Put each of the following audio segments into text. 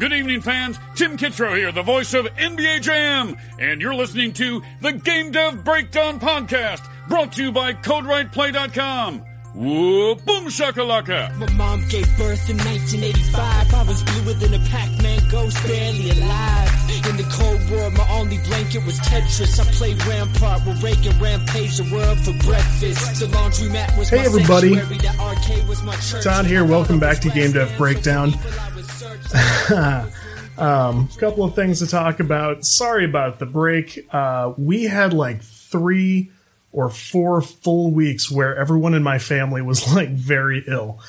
Good evening, fans. Tim Kitzrow here, the voice of NBA Jam, and you're listening to the Game Dev Breakdown Podcast, brought to you by CodeWritePlay.com. Whoa, boom shakalaka! My mom gave birth in 1985. I was bluer than a Pac-Man ghost, barely alive. In the Cold War, my only blanket was Tetris. I played Rampart with Reagan, rampage the world for breakfast. The laundromat was Hey, my everybody. sanctuary, the was my church. Todd here. Welcome back to Game Dev Breakdown. um, couple of things to talk about. Sorry about the break. Uh, we had like three or four full weeks where everyone in my family was like very ill.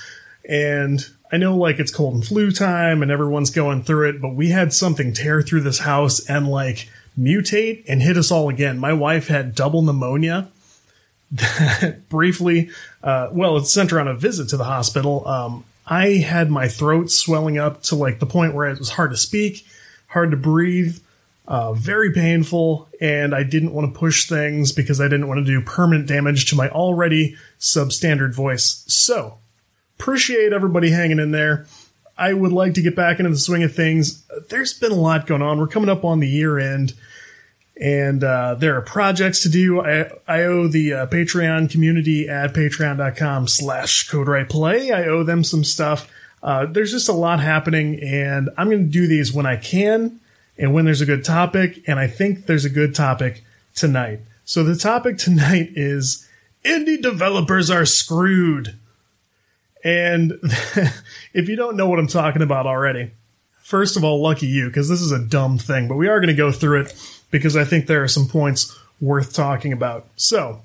And I know like it's cold and flu time and everyone's going through it, but we had something tear through this house and like mutate and hit us all again. My wife had double pneumonia briefly, uh, well, it sent her on a visit to the hospital. Um, I had my throat swelling up to like the point where it was hard to speak, hard to breathe, uh, very painful, and I didn't want to push things because I didn't want to do permanent damage to my already substandard voice. So, appreciate everybody hanging in there. I would like to get back into the swing of things. There's been a lot going on. We're coming up on the year end and uh, there are projects to do. I, I owe the uh, Patreon community at patreon.com slash play. I owe them some stuff. Uh, there's just a lot happening, and I'm going to do these when I can and when there's a good topic, and I think there's a good topic tonight. So the topic tonight is indie developers are screwed. And if you don't know what I'm talking about already, first of all, lucky you, because this is a dumb thing, but we are going to go through it because I think there are some points worth talking about. So,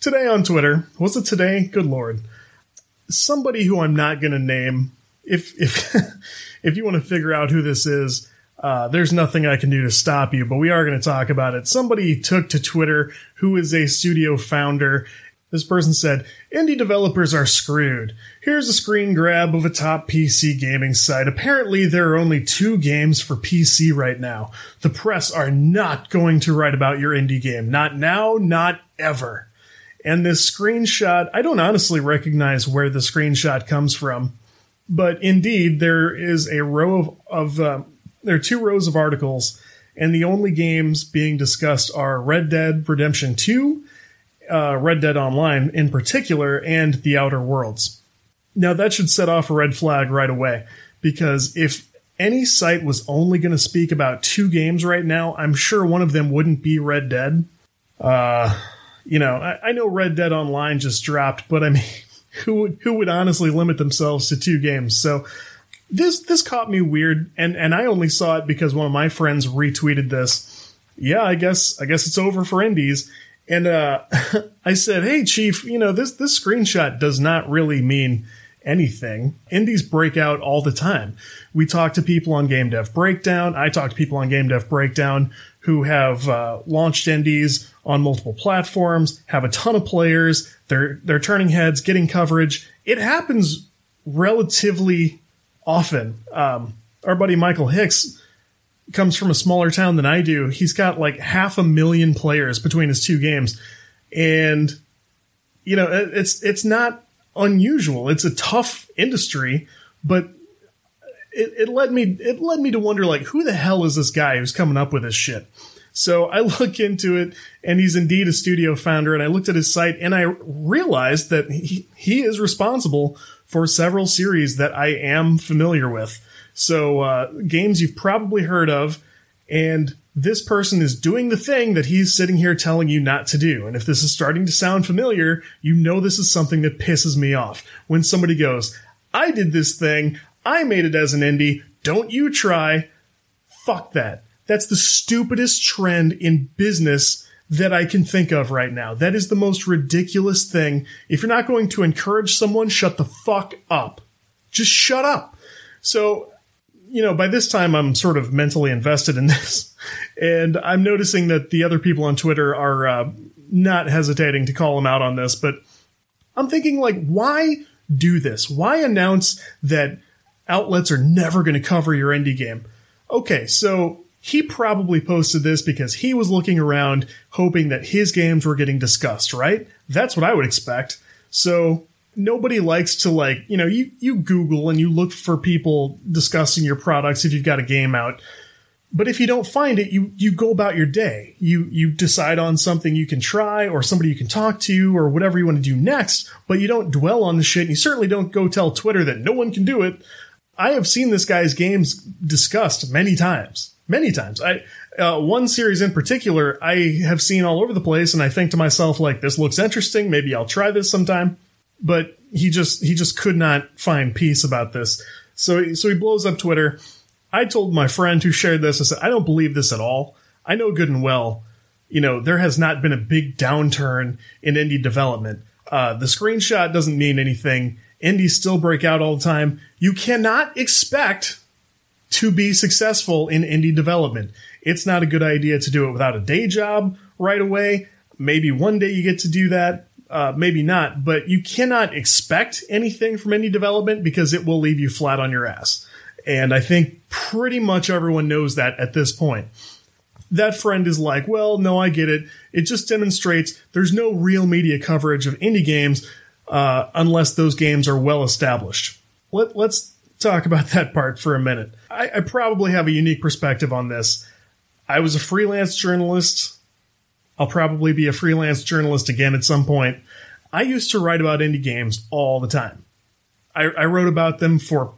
today on Twitter, was it today? Good lord. Somebody who I'm not going to name, if if if you want to figure out who this is, uh, there's nothing I can do to stop you, but we are going to talk about it. Somebody took to Twitter who is a studio founder. This person said, Indie developers are screwed. Here's a screen grab of a top PC gaming site. Apparently, there are only two games for PC right now. The press are not going to write about your indie game. Not now, not ever. And this screenshot, I don't honestly recognize where the screenshot comes from, but indeed, there is a row of, of uh, there are two rows of articles, and the only games being discussed are Red Dead Redemption 2 uh, Red Dead Online in particular and The Outer Worlds. Now, that should set off a red flag right away because if any site was only going to speak about two games right now, I'm sure one of them wouldn't be Red Dead. Uh, you know, I, I know Red Dead Online just dropped, but I mean, who would, who would honestly limit themselves to two games? So this this caught me weird, and and I only saw it because one of my friends retweeted this. Yeah, I guess I guess it's over for indies. And uh, I said, "Hey, Chief, you know this this screenshot does not really mean anything. Indies break out all the time. We talk to people on Game Dev Breakdown. I talk to people on Game Dev Breakdown who have uh, launched indies on multiple platforms, have a ton of players. They're they're turning heads, getting coverage. It happens relatively often. Um, our buddy Michael Hicks." Comes from a smaller town than I do. He's got like half a million players between his two games. And you know, it's it's not unusual. It's a tough industry, but it, it led me it led me to wonder like who the hell is this guy who's coming up with this shit? So I look into it and he's indeed a studio founder and I looked at his site and I realized that he, he is responsible for several series that I am familiar with. So uh, games you've probably heard of, and this person is doing the thing that he's sitting here telling you not to do. And if this is starting to sound familiar, you know this is something that pisses me off. When somebody goes, I did this thing, I made it as an indie, don't you try. Fuck that. That's the stupidest trend in business that I can think of right now. That is the most ridiculous thing. If you're not going to encourage someone, shut the fuck up. Just shut up. So you know, by this time I'm sort of mentally invested in this, and I'm noticing that the other people on Twitter are uh, not hesitating to call him out on this. But I'm thinking, like, why do this? Why announce that outlets are never going to cover your indie game? Okay, so he probably posted this because he was looking around hoping that his games were getting discussed, right? That's what I would expect. So nobody likes to like, you know, you, you Google and you look for people discussing your products if you've got a game out. But if you don't find it, you, you go about your day. You, you decide on something you can try or somebody you can talk to or whatever you want to do next, but you don't dwell on the shit. And you certainly don't go tell Twitter that no one can do it. I have seen this guy's games discussed many times, many times. I, uh, one series in particular, I have seen all over the place and I think to myself, like, this looks interesting. Maybe I'll try this sometime. But he just, he just could not find peace about this. So, so he blows up Twitter I told my friend who shared this, I said, I don't believe this at all. I know good and well, you know, there has not been a big downturn in indie development. Uh, the screenshot doesn't mean anything. Indies still break out all the time. You cannot expect to be successful in indie development. It's not a good idea to do it without a day job right away. Maybe one day you get to do that. Uh, maybe not, but you cannot expect anything from indie development because it will leave you flat on your ass. And I think pretty much everyone knows that at this point. That friend is like, well, no, I get it. It just demonstrates there's no real media coverage of indie games uh, unless those games are well established. Let, let's talk about that part for a minute. I, I probably have a unique perspective on this. I was a freelance journalist. I'll probably be a freelance journalist again at some point. I used to write about indie games all the time. I, I, wrote about them for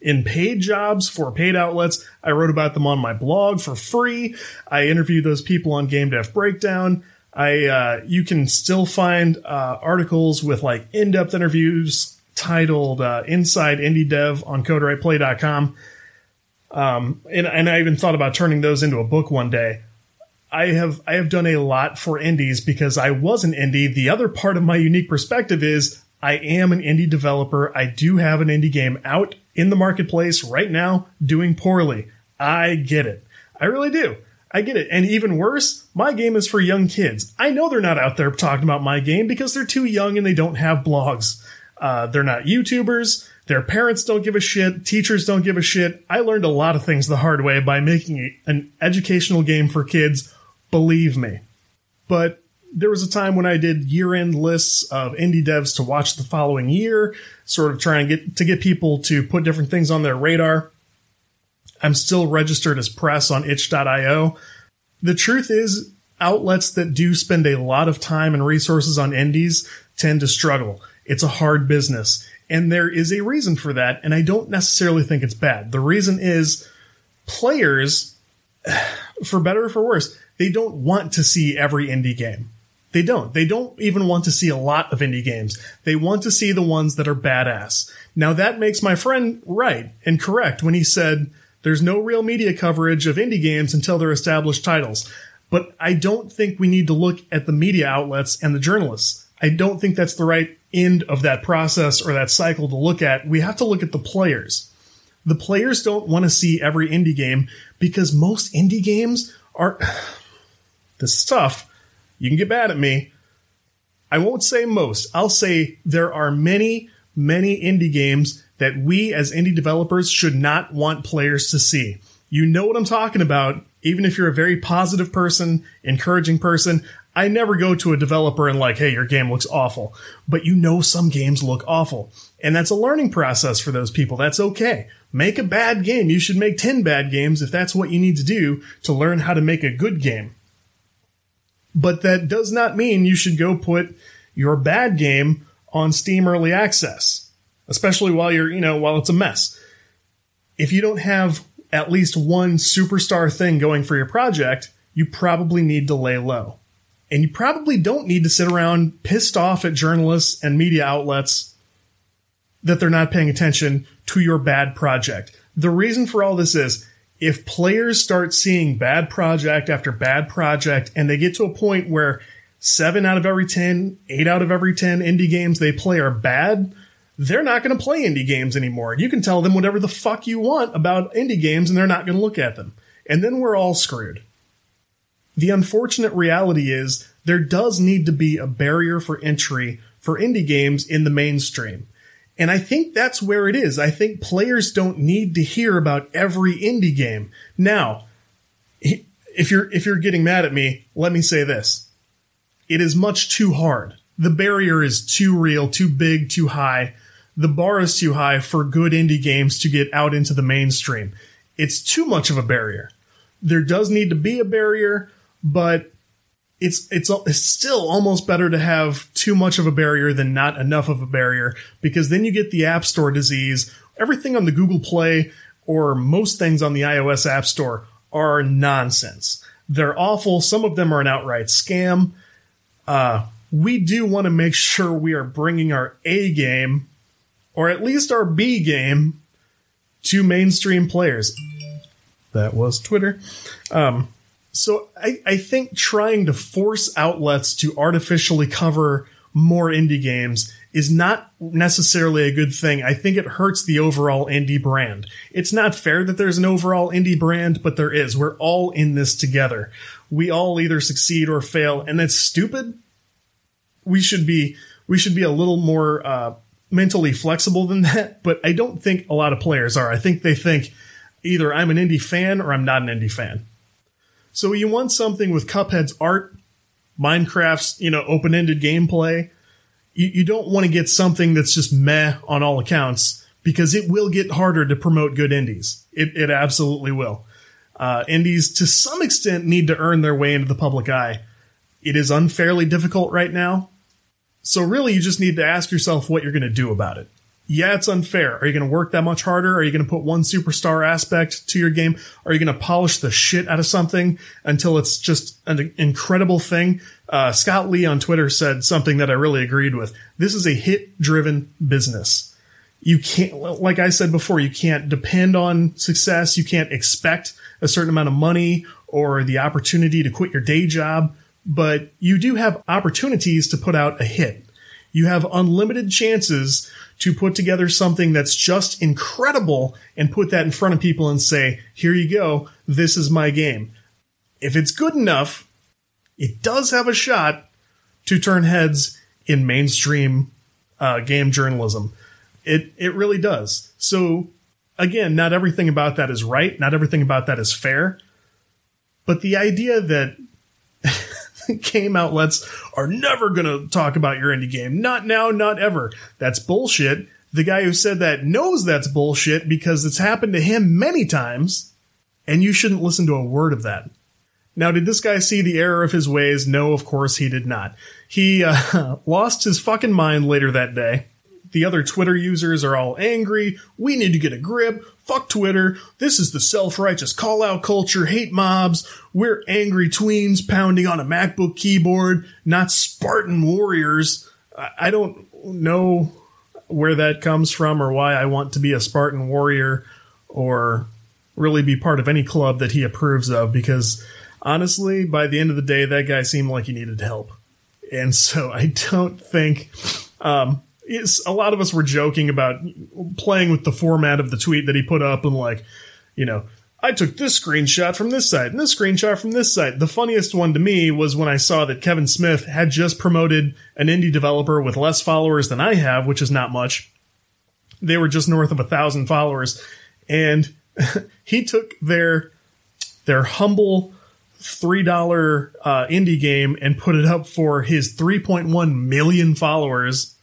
in paid jobs for paid outlets. I wrote about them on my blog for free. I interviewed those people on Game Dev Breakdown. I uh, you can still find uh, articles with like in-depth interviews titled uh, "Inside Indie Dev" on CodeWritePlay.com. Um, and, and I even thought about turning those into a book one day. I have I have done a lot for indies because I was an indie. The other part of my unique perspective is I am an indie developer. I do have an indie game out in the marketplace right now doing poorly. I get it. I really do. I get it. And even worse, my game is for young kids. I know they're not out there talking about my game because they're too young and they don't have blogs. Uh, they're not YouTubers. Their parents don't give a shit. Teachers don't give a shit. I learned a lot of things the hard way by making an educational game for kids. Believe me. But there was a time when I did year end lists of indie devs to watch the following year, sort of trying to get to get people to put different things on their radar. I'm still registered as press on itch.io. The truth is, outlets that do spend a lot of time and resources on indies tend to struggle. It's a hard business. And there is a reason for that, and I don't necessarily think it's bad. The reason is players, for better or for worse, they don't want to see every indie game. They don't. They don't even want to see a lot of indie games. They want to see the ones that are badass. Now that makes my friend right and correct when he said there's no real media coverage of indie games until they're established titles. But I don't think we need to look at the media outlets and the journalists. I don't think that's the right end of that process or that cycle to look at. We have to look at the players. The players don't want to see every indie game because most indie games are. This is tough you can get mad at me. I won't say most. I'll say there are many, many indie games that we as indie developers should not want players to see. You know what I'm talking about. Even if you're a very positive person, encouraging person, I never go to a developer and like, hey, your game looks awful. But you know some games look awful. And that's a learning process for those people. That's okay. Make a bad game. You should make 10 bad games if that's what you need to do to learn how to make a good game. But that does not mean you should go put your bad game on Steam Early Access, especially while you're, you know, while it's a mess. If you don't have at least one superstar thing going for your project, you probably need to lay low. And you probably don't need to sit around pissed off at journalists and media outlets that they're not paying attention to your bad project. The reason for all this is if players start seeing bad project after bad project and they get to a point where seven out of every 10, eight out of every 10 indie games they play are bad, they're not going to play indie games anymore. You can tell them whatever the fuck you want about indie games and they're not going to look at them. And then we're all screwed. The unfortunate reality is there does need to be a barrier for entry for indie games in the mainstream. And I think that's where it is. I think players don't need to hear about every indie game. Now, if you're if you're getting mad at me, let me say this. It is much too hard. the barrier is too real, too big, too high. The bar is too high for good indie games to get out into the mainstream. It's too much of a barrier. There does need to be a barrier, but it's it's it's still almost better to have too much of a barrier than not enough of a barrier because then you get the App Store disease. Everything on the Google Play or most things on the iOS App Store are nonsense. They're awful. Some of them are an outright scam. Uh, we do want to make sure we are bringing our A game, or at least our B game, to mainstream players. That was Twitter. Um, so I, I think trying to force outlets to artificially cover more indie games is not necessarily a good thing. I think it hurts the overall indie brand. It's not fair that there's an overall indie brand, but there is. We're all in this together. We all either succeed or fail, and that's stupid. We should be we should be a little more uh, mentally flexible than that. But I don't think a lot of players are. I think they think either I'm an indie fan or I'm not an indie fan. So you want something with Cuphead's art, Minecraft's you know open ended gameplay you, you don't want to get something that's just meh on all accounts because it will get harder to promote good indies. It, it absolutely will. Uh, indies, to some extent, need to earn their way into the public eye. It is unfairly difficult right now. So, really, you just need to ask yourself what you're going to do about it yeah, it's unfair. Are you going to work that much harder? Are you going to put one superstar aspect to your game? Are you going to polish the shit out of something until it's just an incredible thing? Uh, Scott Lee on Twitter said something that I really agreed with. This is a hit driven business. You can't, like I said before, you can't depend on success. You can't expect a certain amount of money or the opportunity to quit your day job, but you do have opportunities to put out a hit. You have unlimited chances to put together something that's just incredible and put that in front of people and say, here you go, this is my game. If it's good enough, it does have a shot to turn heads in mainstream uh, game journalism. It it really does. So again, not everything about that is right. Not everything about that is fair. But the idea that game outlets are never going to talk about your indie game. Not now, not ever. That's bullshit. The guy who said that knows that's bullshit because it's happened to him many times, and you shouldn't listen to a word of that. Now, did this guy see the error of his ways? No, of course he did not. He uh, lost his fucking mind later that day. The other Twitter users are all angry. We need to get a grip. Fuck Twitter. This is the self-righteous call-out culture, hate mobs. We're angry tweens pounding on a MacBook keyboard, not Spartan warriors. I don't know where that comes from or why I want to be a Spartan warrior or really be part of any club that he approves of because honestly, by the end of the day, that guy seemed like he needed help. And so I don't think, um, it's, a lot of us were joking about playing with the format of the tweet that he put up and like, you know, I took this screenshot from this site and this screenshot from this site. The funniest one to me was when I saw that Kevin Smith had just promoted an indie developer with less followers than I have, which is not much. They were just north of a thousand followers, and he took their their humble three dollar uh, indie game and put it up for his 3.1 million followers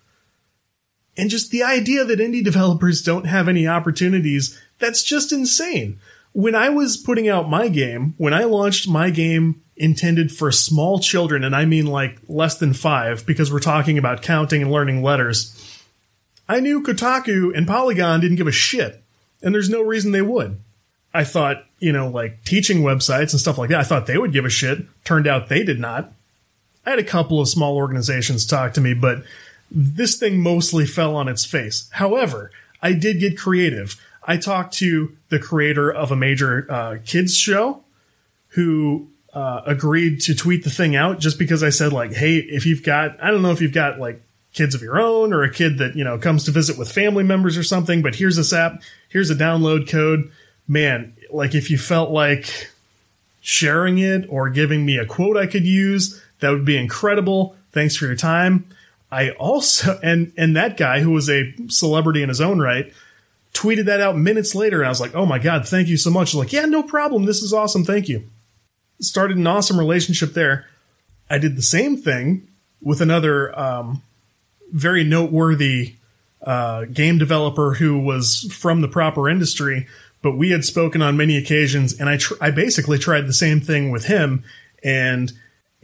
and just the idea that indie developers don't have any opportunities, that's just insane. When I was putting out my game, when I launched my game intended for small children, and I mean like less than five, because we're talking about counting and learning letters, I knew Kotaku and Polygon didn't give a shit, and there's no reason they would. I thought, you know, like teaching websites and stuff like that, I thought they would give a shit. Turned out they did not. I had a couple of small organizations talk to me, but this thing mostly fell on its face. However, I did get creative. I talked to the creator of a major uh, kids show who uh, agreed to tweet the thing out just because I said like, hey, if you've got, I don't know if you've got like kids of your own or a kid that you know comes to visit with family members or something, but here's this app, here's a download code. Man, like if you felt like sharing it or giving me a quote I could use, that would be incredible. Thanks for your time. I also and and that guy who was a celebrity in his own right tweeted that out minutes later. And I was like, oh my god, thank you so much. Like, yeah, no problem. This is awesome. Thank you. Started an awesome relationship there. I did the same thing with another um, very noteworthy uh, game developer who was from the proper industry, but we had spoken on many occasions, and I tr- I basically tried the same thing with him, and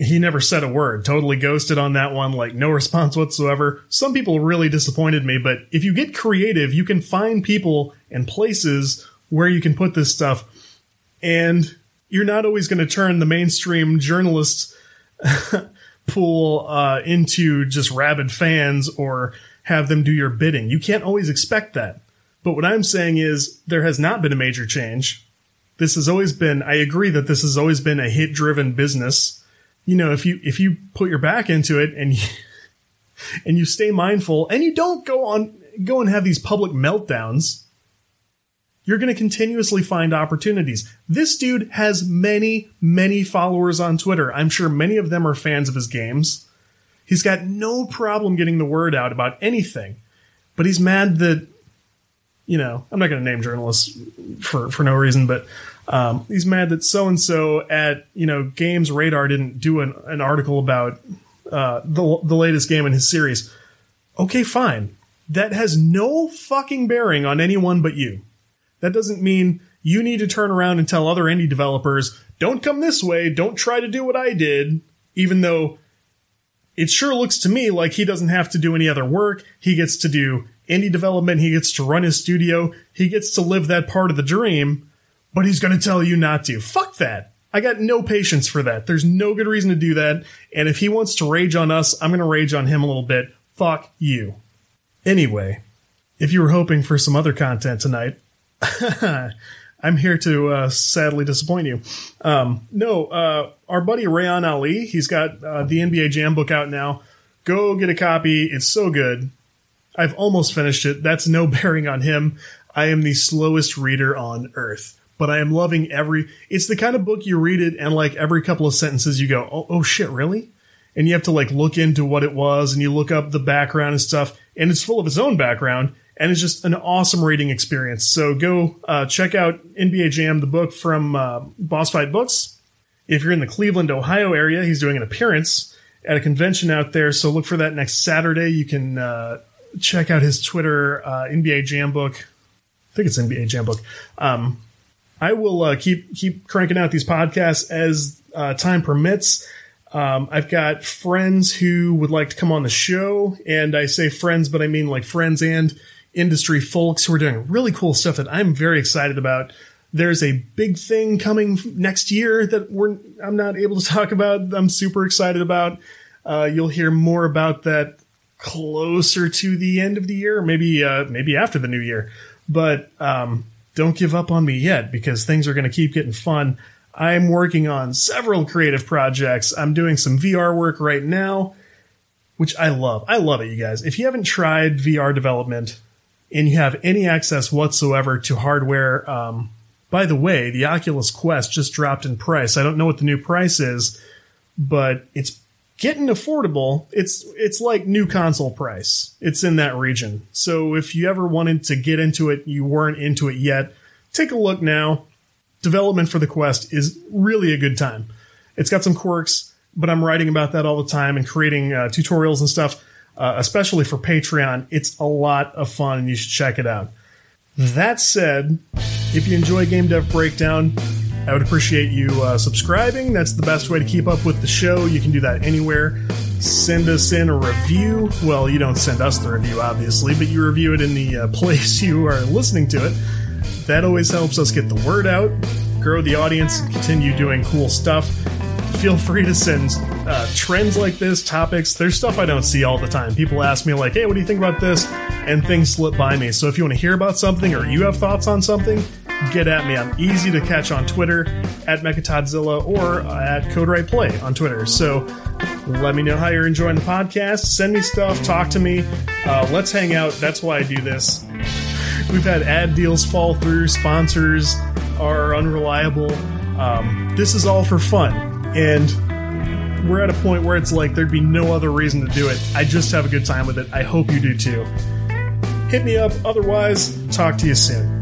he never said a word. Totally ghosted on that one, like no response whatsoever. Some people really disappointed me, but if you get creative, you can find people and places where you can put this stuff, and you're not always going to turn the mainstream journalists pool uh, into just rabid fans or have them do your bidding. You can't always expect that. But what I'm saying is there has not been a major change. This has always been, I agree that this has always been a hit driven business. You know, if you, if you put your back into it and you, and you stay mindful and you don't go on, go and have these public meltdowns, you're going to continuously find opportunities. This dude has many, many followers on Twitter. I'm sure many of them are fans of his games. He's got no problem getting the word out about anything, but he's mad that, you know, I'm not going to name journalists for, for no reason, but um, he's mad that so and so at, you know, Games Radar didn't do an, an article about uh, the, the latest game in his series. Okay, fine. That has no fucking bearing on anyone but you. That doesn't mean you need to turn around and tell other indie developers, don't come this way, don't try to do what I did, even though it sure looks to me like he doesn't have to do any other work. He gets to do indie development. He gets to run his studio. He gets to live that part of the dream, but he's going to tell you not to. Fuck that. I got no patience for that. There's no good reason to do that. And if he wants to rage on us, I'm going to rage on him a little bit. Fuck you. Anyway, if you were hoping for some other content tonight, I'm here to uh, sadly disappoint you. Um, no, uh, our buddy Reyan Ali, he's got uh, the NBA Jam book out now. Go get a copy. It's so good. I've almost finished it. That's no bearing on him. I am the slowest reader on earth, but I am loving every. It's the kind of book you read it, and like every couple of sentences, you go, "Oh, oh shit, really?" And you have to like look into what it was, and you look up the background and stuff, and it's full of its own background and it's just an awesome reading experience. So go uh, check out NBA Jam, the book from uh, Boss Fight Books. If you're in the Cleveland, Ohio area, he's doing an appearance at a convention out there. So look for that next Saturday. You can uh, check out his Twitter, uh, NBA Jam book. I think it's NBA Jam book. Um, I will uh, keep keep cranking out these podcasts as uh, time permits. Um, I've got friends who would like to come on the show, and I say friends, but I mean like friends and industry folks who are doing really cool stuff that I'm very excited about. There's a big thing coming next year that we're I'm not able to talk about. I'm super excited about. Uh, you'll hear more about that closer to the end of the year, maybe uh, maybe after the new year. But um, don't give up on me yet because things are going to keep getting fun. I'm working on several creative projects. I'm doing some VR work right now, which I love. I love it, you guys. If you haven't tried VR development, and you have any access whatsoever to hardware. Um, by the way, the Oculus Quest just dropped in price. I don't know what the new price is, but it's getting affordable. It's it's like new console price. It's in that region. So if you ever wanted to get into it, you weren't into it yet, take a look now. Development for the Quest is really a good time. It's got some quirks, but I'm writing about that all the time and creating uh, tutorials and stuff uh, especially for Patreon. It's a lot of fun and you should check it out. That said, if you enjoy Game Dev Breakdown, I would appreciate you uh, subscribing. That's the best way to keep up with the show. You can do that anywhere. Send us in a review. Well, you don't send us the review, obviously, but you review it in the uh, place you are listening to it. That always helps us get the word out, grow the audience, and continue doing cool stuff feel free to send uh, trends like this, topics. There's stuff I don't see all the time. People ask me, like, hey, what do you think about this? And things slip by me. So if you want to hear about something or you have thoughts on something, get at me. I'm easy to catch on Twitter at Mechatodzilla or at Code Play on Twitter. So let me know how you're enjoying the podcast. Send me stuff, talk to me. Uh, let's hang out. That's why I do this. We've had ad deals fall through, sponsors are unreliable. Um, this is all for fun and we're at a point where it's like there'd be no other reason to do it. I just have a good time with it. I hope you do too. Hit me up. Otherwise, talk to you soon.